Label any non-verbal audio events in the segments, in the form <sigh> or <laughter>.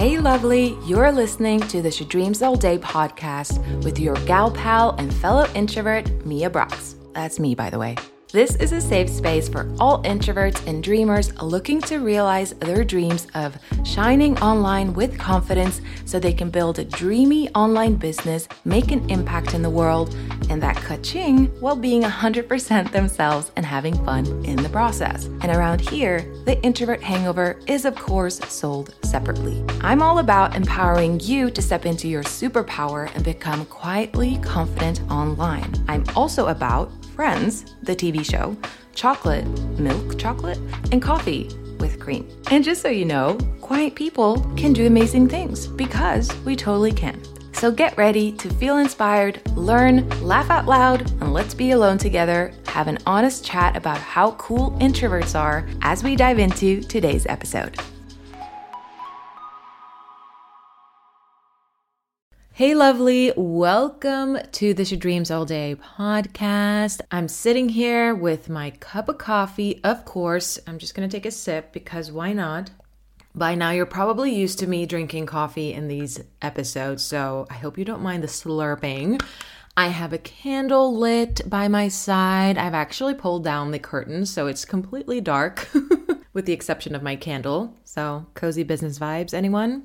Hey, lovely, you're listening to the She Dreams All Day podcast with your gal pal and fellow introvert, Mia Brox. That's me, by the way. This is a safe space for all introverts and dreamers looking to realize their dreams of shining online with confidence so they can build a dreamy online business, make an impact in the world, and that ka-ching while being 100% themselves and having fun in the process. And around here, the introvert hangover is, of course, sold separately. I'm all about empowering you to step into your superpower and become quietly confident online. I'm also about Friends, the TV show, chocolate, milk chocolate, and coffee with cream. And just so you know, quiet people can do amazing things because we totally can. So get ready to feel inspired, learn, laugh out loud, and let's be alone together, have an honest chat about how cool introverts are as we dive into today's episode. Hey, lovely. Welcome to the She Dreams All Day podcast. I'm sitting here with my cup of coffee. Of course, I'm just going to take a sip because why not? By now, you're probably used to me drinking coffee in these episodes, so I hope you don't mind the slurping. I have a candle lit by my side. I've actually pulled down the curtains, so it's completely dark, <laughs> with the exception of my candle. So, cozy business vibes, anyone?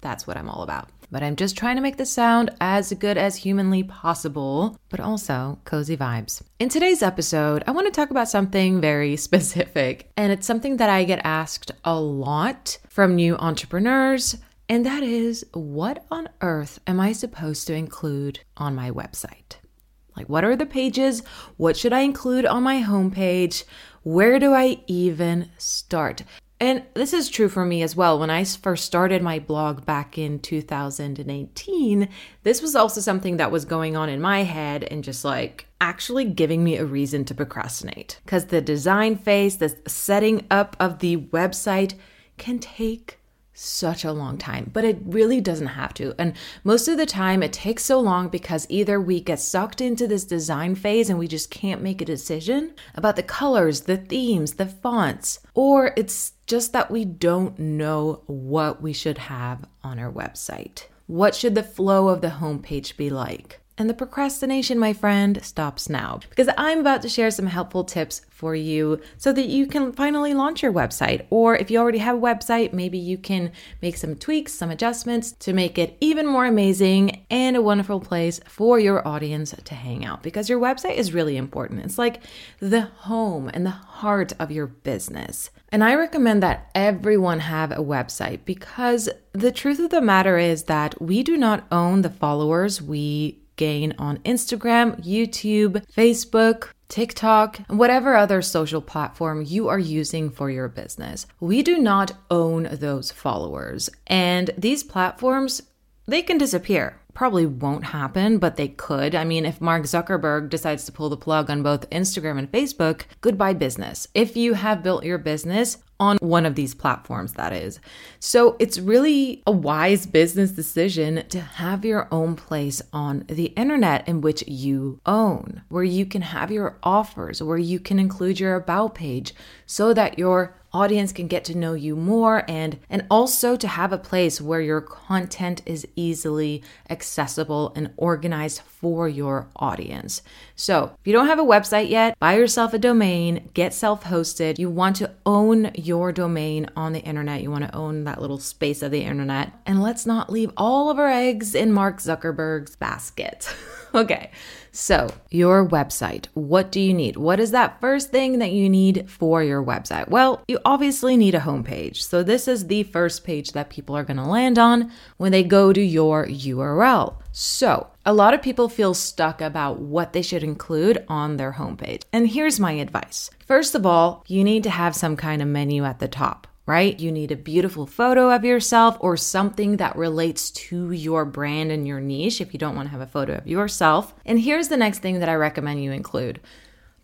That's what I'm all about. But I'm just trying to make the sound as good as humanly possible, but also cozy vibes. In today's episode, I want to talk about something very <laughs> specific, and it's something that I get asked a lot from new entrepreneurs. And that is, what on earth am I supposed to include on my website? Like, what are the pages? What should I include on my homepage? Where do I even start? And this is true for me as well. When I first started my blog back in 2018, this was also something that was going on in my head and just like actually giving me a reason to procrastinate. Because the design phase, the setting up of the website can take such a long time, but it really doesn't have to. And most of the time, it takes so long because either we get sucked into this design phase and we just can't make a decision about the colors, the themes, the fonts, or it's just that we don't know what we should have on our website. What should the flow of the homepage be like? And the procrastination, my friend, stops now because I'm about to share some helpful tips for you so that you can finally launch your website. Or if you already have a website, maybe you can make some tweaks, some adjustments to make it even more amazing and a wonderful place for your audience to hang out because your website is really important. It's like the home and the heart of your business. And I recommend that everyone have a website because the truth of the matter is that we do not own the followers we gain on Instagram, YouTube, Facebook, TikTok, and whatever other social platform you are using for your business. We do not own those followers. And these platforms, they can disappear probably won't happen, but they could. I mean, if Mark Zuckerberg decides to pull the plug on both Instagram and Facebook, goodbye business. If you have built your business on one of these platforms, that is. So it's really a wise business decision to have your own place on the internet in which you own, where you can have your offers, where you can include your about page so that your audience can get to know you more and and also to have a place where your content is easily accessible and organized for your audience. So, if you don't have a website yet, buy yourself a domain, get self-hosted. You want to own your domain on the internet. You want to own that little space of the internet. And let's not leave all of our eggs in Mark Zuckerberg's basket. <laughs> <laughs> okay. So, your website, what do you need? What is that first thing that you need for your website? Well, you obviously need a homepage. So, this is the first page that people are going to land on when they go to your URL. So, a lot of people feel stuck about what they should include on their homepage. And here's my advice. First of all, you need to have some kind of menu at the top right? You need a beautiful photo of yourself or something that relates to your brand and your niche if you don't want to have a photo of yourself. And here's the next thing that I recommend you include.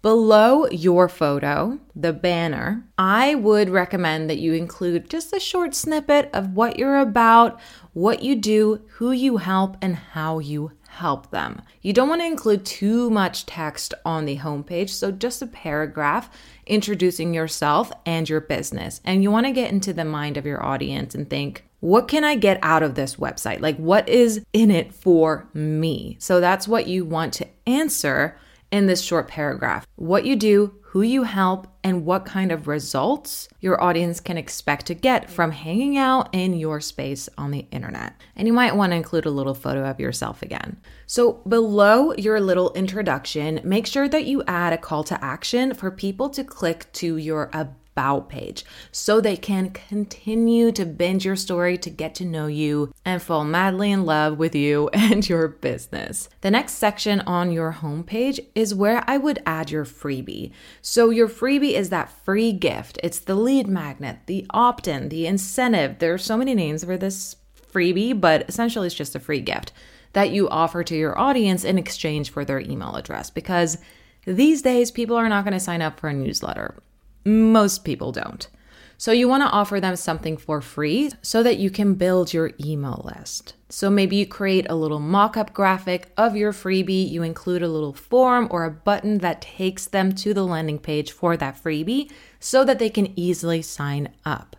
Below your photo, the banner, I would recommend that you include just a short snippet of what you're about, what you do, who you help, and how you help them. You don't want to include too much text on the homepage, so just a paragraph introducing yourself and your business. And you want to get into the mind of your audience and think, what can I get out of this website? Like, what is in it for me? So that's what you want to answer in this short paragraph. What you do, who you help, and what kind of results your audience can expect to get from hanging out in your space on the internet. And you might want to include a little photo of yourself again. So, below your little introduction, make sure that you add a call to action for people to click to your about page so they can continue to binge your story to get to know you and fall madly in love with you <laughs> and your business. The next section on your homepage is where I would add your freebie. So, your freebie is that free gift, it's the lead magnet, the opt in, the incentive. There are so many names for this freebie, but essentially it's just a free gift that you offer to your audience in exchange for their email address because these days people are not going to sign up for a newsletter. Most people don't. So you want to offer them something for free so that you can build your email list. So maybe you create a little mock up graphic of your freebie, you include a little form or a button that takes them to the landing page for that freebie so that they can easily sign up.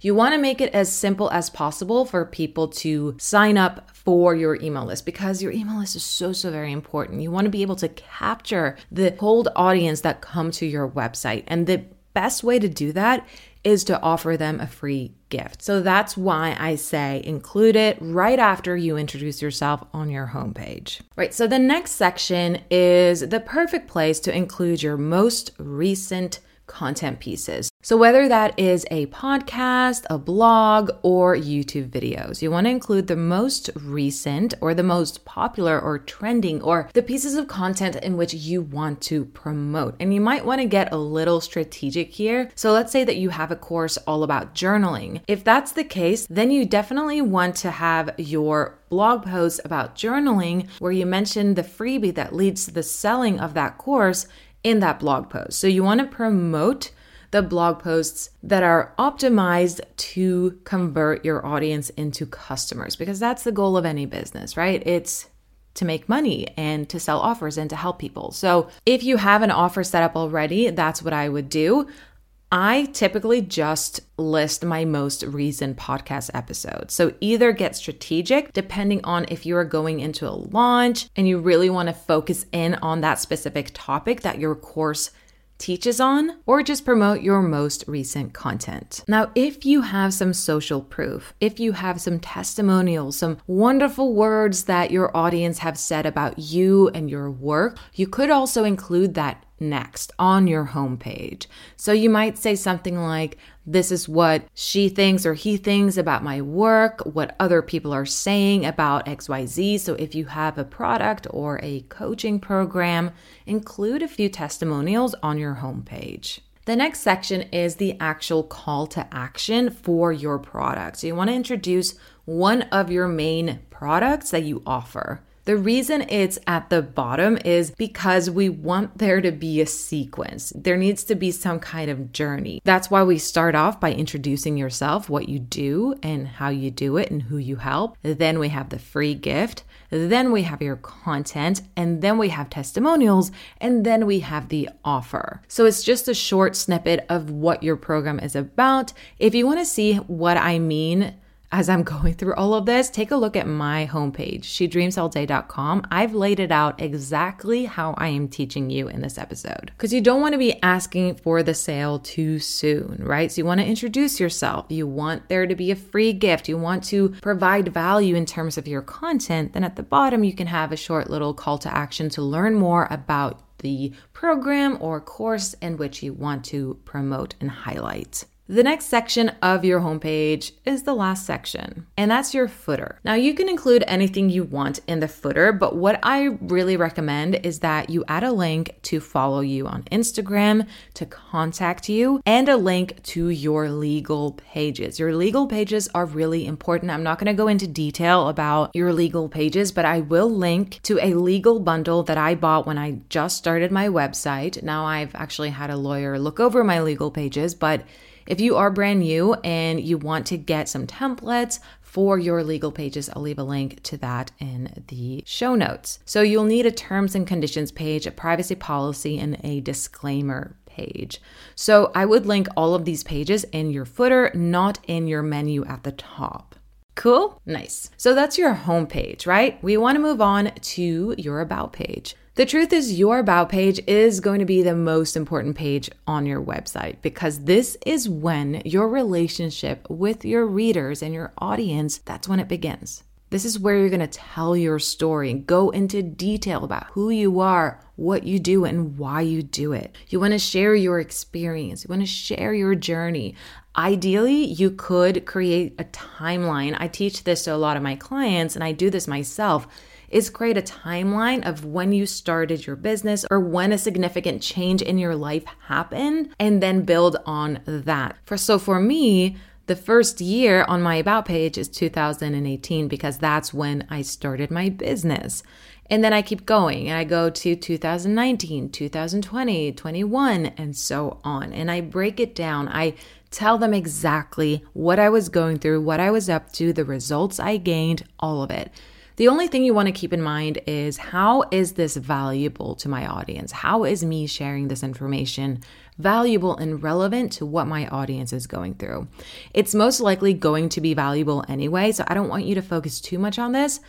You want to make it as simple as possible for people to sign up for your email list because your email list is so, so very important. You want to be able to capture the cold audience that come to your website. And the best way to do that is to offer them a free gift. So that's why I say include it right after you introduce yourself on your homepage. Right, so the next section is the perfect place to include your most recent content pieces. So, whether that is a podcast, a blog, or YouTube videos, you want to include the most recent or the most popular or trending or the pieces of content in which you want to promote. And you might want to get a little strategic here. So, let's say that you have a course all about journaling. If that's the case, then you definitely want to have your blog post about journaling where you mention the freebie that leads to the selling of that course in that blog post. So, you want to promote the blog posts that are optimized to convert your audience into customers because that's the goal of any business, right? It's to make money and to sell offers and to help people. So, if you have an offer set up already, that's what I would do. I typically just list my most recent podcast episodes. So either get strategic, depending on if you are going into a launch and you really want to focus in on that specific topic that your course teaches on, or just promote your most recent content. Now, if you have some social proof, if you have some testimonials, some wonderful words that your audience have said about you and your work, you could also include that next on your homepage. So you might say something like, This is what she thinks or he thinks about my work, what other people are saying about XYZ. So if you have a product or a coaching program, include a few testimonials on your homepage. The next section is the actual call to action for your product. So you want to introduce one of your main products that you offer. The reason it's at the bottom is because we want there to be a sequence. There needs to be some kind of journey. That's why we start off by introducing yourself, what you do and how you do it and who you help. Then we have the free gift. Then we have your content. And then we have testimonials. And then we have the offer. So it's just a short snippet of what your program is about. If you want to see what I mean, as I'm <laughs> going through all of this, take a look at my homepage, shedreamsallday.com. I've laid it out exactly how I am teaching you in this episode. Because you don't want to be asking for the sale too soon, right? So you want to introduce yourself. You want there to be a free gift. You want to provide value in terms of your content. Then at the bottom, you can have a short little call to action to learn more about the program or course in which you want to promote and highlight. The next section of your homepage is the last section, and that's your footer. Now, you can include anything you want in the footer, but what I really recommend is that you add a link to follow you on Instagram, to contact you, and a link to your legal pages. Your legal pages are really important. I'm not going to go into detail about your legal pages, but I will link to a legal bundle that I bought when I just started my website. Now I've actually had a lawyer look over my legal pages, but if you are brand new and you want to get some templates for your legal pages, I'll leave a link to that in the show notes. So you'll need a terms and conditions page, a privacy policy, and a disclaimer page. So I would link all of these pages in your footer, not in your menu at the top. Cool? Nice. So that's your home page, right? We want to move on to your about page. The truth is, your About page is going to be the most important page on your website because this is when your relationship with your readers and your audience, that's when it begins. This is where you're going to tell your story and go into detail about who you are, what you do, and why you do it. You want to share your experience, you want to share your journey. Ideally, you could create a timeline. I teach this to a lot of my clients, and I do this myself is create a timeline of when you started your business or when a significant change in your life happened and then build on that. For so for me, the first year on my about page is 2018 because that's when I started my business. And then I keep going and I go to 2019, 2020, 21, and so on. And I break it down. I tell them exactly what I was going through, what I was up to, the results I gained, all of it. The only thing you want to keep in mind is how is this valuable to my audience? How is me sharing this information valuable and relevant to what my audience is going through? It's most likely going to be valuable anyway, so I don't want you to focus too much on this.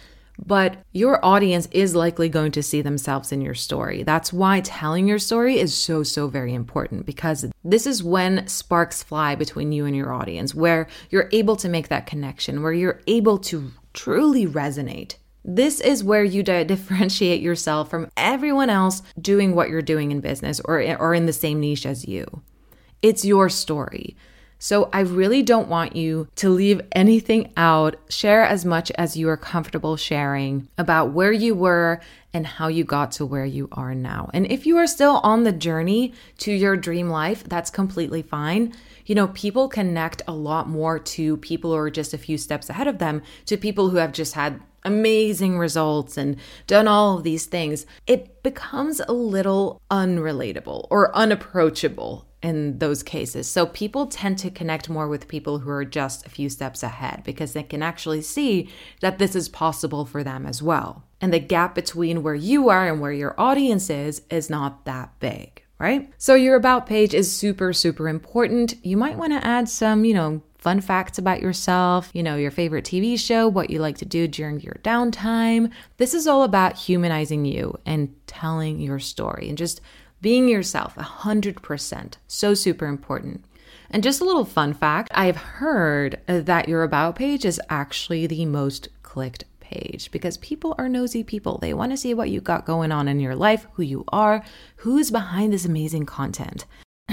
But your audience is likely going to see themselves in your story. That's why telling your story is so, so very important because this is when sparks fly between you and your audience, where you're able to make that connection, where you're able to truly resonate. This is where you <laughs> differentiate yourself from everyone else doing what you're doing in business or, or in the same niche as you. It's your story. So I really don't want you to leave anything out. Share as much as you are comfortable sharing about where you were and how you got to where you are now. And if you are still on the journey to your dream life, that's completely fine. You know, people connect a lot more to people who are just a few steps ahead of them to people who have just had amazing results and done all of these things, it becomes a little unrelatable or unapproachable in those cases. So people tend to connect more with people who are just a few steps ahead because they can actually see that this is possible for them as well. And the gap between where you are and where your audience is is not that big. Right? So, your about page is super, super important. You might want to add some, you know, fun facts about yourself, you know, your favorite TV show, what you like to do during your downtime. This is all about humanizing you and telling your story and just being yourself 100%. So super important. And just a little fun fact I've heard that your About page is actually the most clicked page because people are nosy people. They want to see what you got going on in your life, who you are, who's behind this amazing content.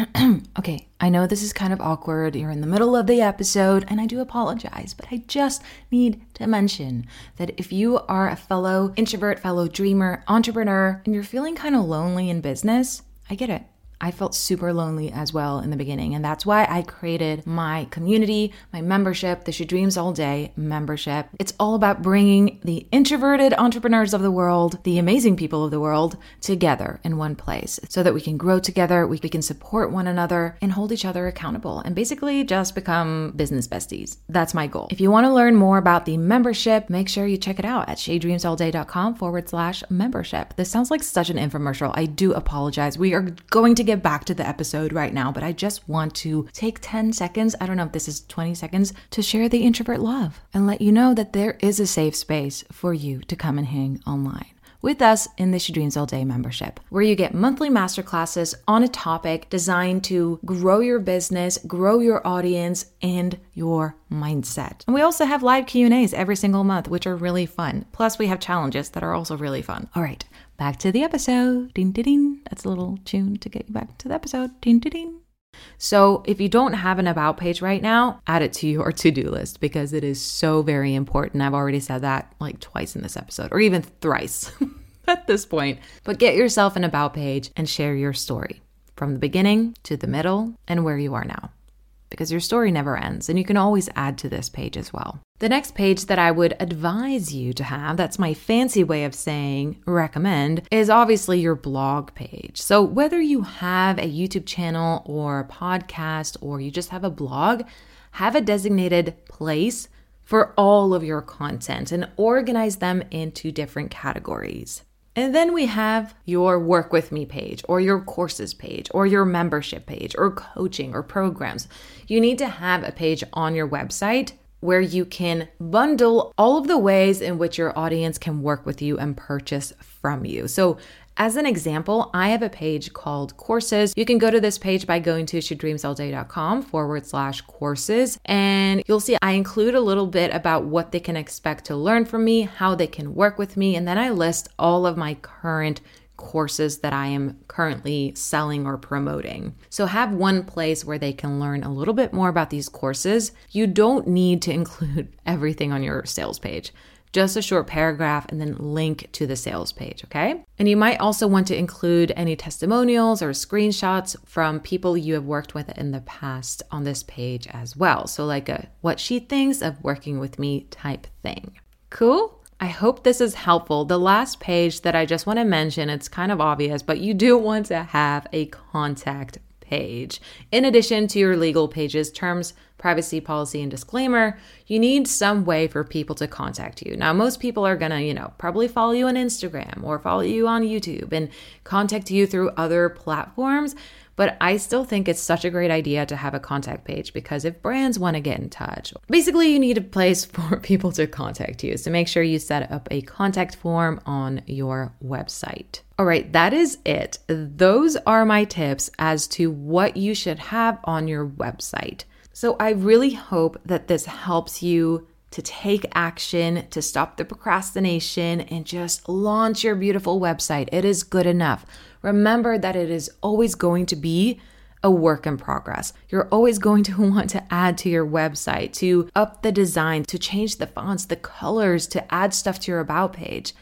<clears throat> okay, I know this is kind of awkward. You're in the middle of the episode, and I do apologize, but I just need to mention that if you are a fellow introvert, fellow dreamer, entrepreneur, and you're feeling kind of lonely in business, I get it. I felt super lonely as well in the beginning. And that's why I created my community, my membership, the She Dreams All Day membership. It's all about bringing the introverted entrepreneurs of the world, the amazing people of the world, together in one place so that we can grow together, we can support one another, and hold each other accountable, and basically just become business besties. That's my goal. If you want to learn more about the membership, make sure you check it out at shedreamsallday.com forward slash membership. This sounds like such an infomercial. I do apologize. We are going to get back to the episode right now, but I just want to take 10 seconds, I don't know if this is 20 seconds, to share the introvert love and let you know that there is a safe space for you to come and hang online with us in the She Dreams All Day membership, where you get monthly masterclasses on a topic designed to grow your business, grow your audience, and your mindset. And we also have live Q&As every single month, which are really fun. Plus, we have challenges that are also really fun. All right, back to the episode. Ding, ding, ding. That's a little tune to get you back to the episode. Ding, ding, ding. So, if you don't have an about page right now, add it to your <laughs> to do list because it is so very important. I've already said that like twice in this episode, or even thrice <laughs> at this point. But get yourself an about page and share your story from the beginning to the middle and where you are now because your story never ends and you can always add to this page as well. The next page that I would advise you to have, that's my fancy way of saying recommend, is obviously your blog page. So whether you have a YouTube channel or a podcast or you just have a blog, have a designated place for all of your content and organize them into different categories. And then we have your work with me page or your courses page or your membership page or coaching or programs. You need to have a page on your website where you can bundle all of the ways in which your audience can work with you and purchase from you. So, as an example, I have a page called courses. You can go to this page by going to shedreamsallday.com forward slash courses. And you'll see I include a little bit about what they can expect to learn from me, how they can work with me. And then I list all of my current courses that I am currently selling or promoting. So have one place where they can learn a little bit more about these courses. You don't need to include <laughs> everything on your sales page. Just a short paragraph and then link to the sales page, okay? And you might also want to include any testimonials or screenshots from people you have worked with in the past on this page as well. So, like a what she thinks of working with me type thing. Cool? I hope this is helpful. The last page that I just want to mention, it's kind of obvious, but you do want to have a contact page. In addition to your legal pages, terms, privacy policy, and disclaimer, you need some way for people to contact you. Now, most people are to, you know, probably follow you on Instagram or follow you on YouTube and contact you through other platforms. But I still think it's such a great idea to have a contact page because if brands want to get in touch, basically you need a place <laughs> for people to contact you. So make sure you set up a contact form on your website. All right, that is it. Those are my tips as to what you should have on your website. So I really hope that this helps you to take action, to stop the procrastination, and just launch your beautiful website. It is good enough remember that it is always going to be a work in progress. You're always going to <laughs> want to add to your website, to up the design, to change the fonts, the colors, to add stuff to your about page.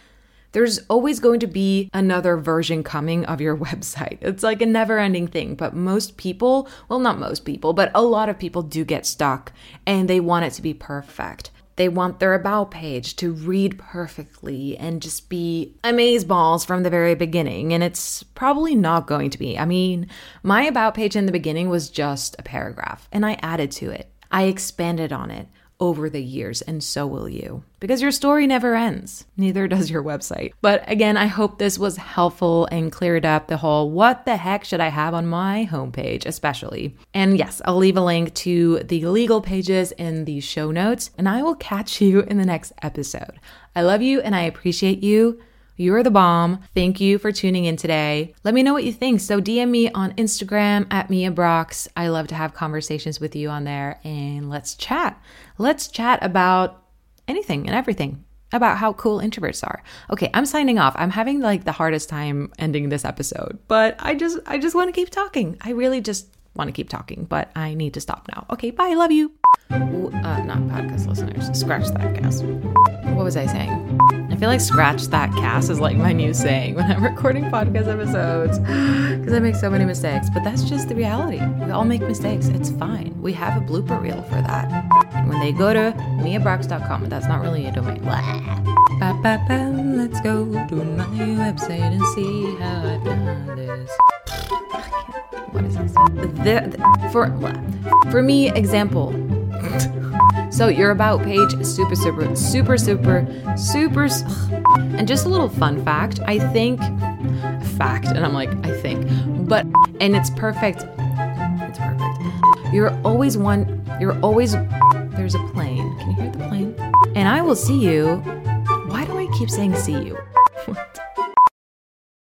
There's always going to be another version coming of your <laughs> website. It's like a never ending thing, but most people, well, not most people, but a lot of people do get stuck and they want it to be perfect. They want their about page to read perfectly and just be amazeballs from the very beginning. And it's probably not going to be. I mean, my about page in the beginning was just a paragraph, and I added to it. I expanded on it over the years, and so will you. Because your story never ends, neither does your website. But again, I hope this was helpful and cleared up the whole what the heck should I have on my homepage, especially. And yes, I'll leave a link to the legal pages in the show notes, and I will catch you in the next episode. I love you and I appreciate you. You're the bomb. Thank you for tuning in today. Let me know what you think. So DM me on Instagram at Mia Brox. I love to have conversations with you on there and let's chat. Let's chat about anything and everything about how cool introverts are. Okay, I'm signing off. I'm having like the hardest time ending this episode, but I just I just want to keep talking. I really just want to keep talking, but I need to stop now. Okay, bye. Love you. Ooh, uh, not podcast listeners. Scratch that, cast. What was I saying? I feel like scratch that, cast is like my new saying when I'm <laughs> recording podcast episodes because I make so many mistakes. But that's just the reality. We all make mistakes. It's fine. We have a blooper reel for that. When they go to miabrox.com, that's not really a domain. Ba, ba, ba, let's go to my website and see how I've done this. What is this? The, the, for for me, example. So your about page, super, super, super, super, super. And just a little fun fact. I think fact, and I'm like I think, but and it's perfect. It's perfect. You're always one. You're always. There's a plane. Can you hear the plane? And I will see you. Why do I keep saying see you?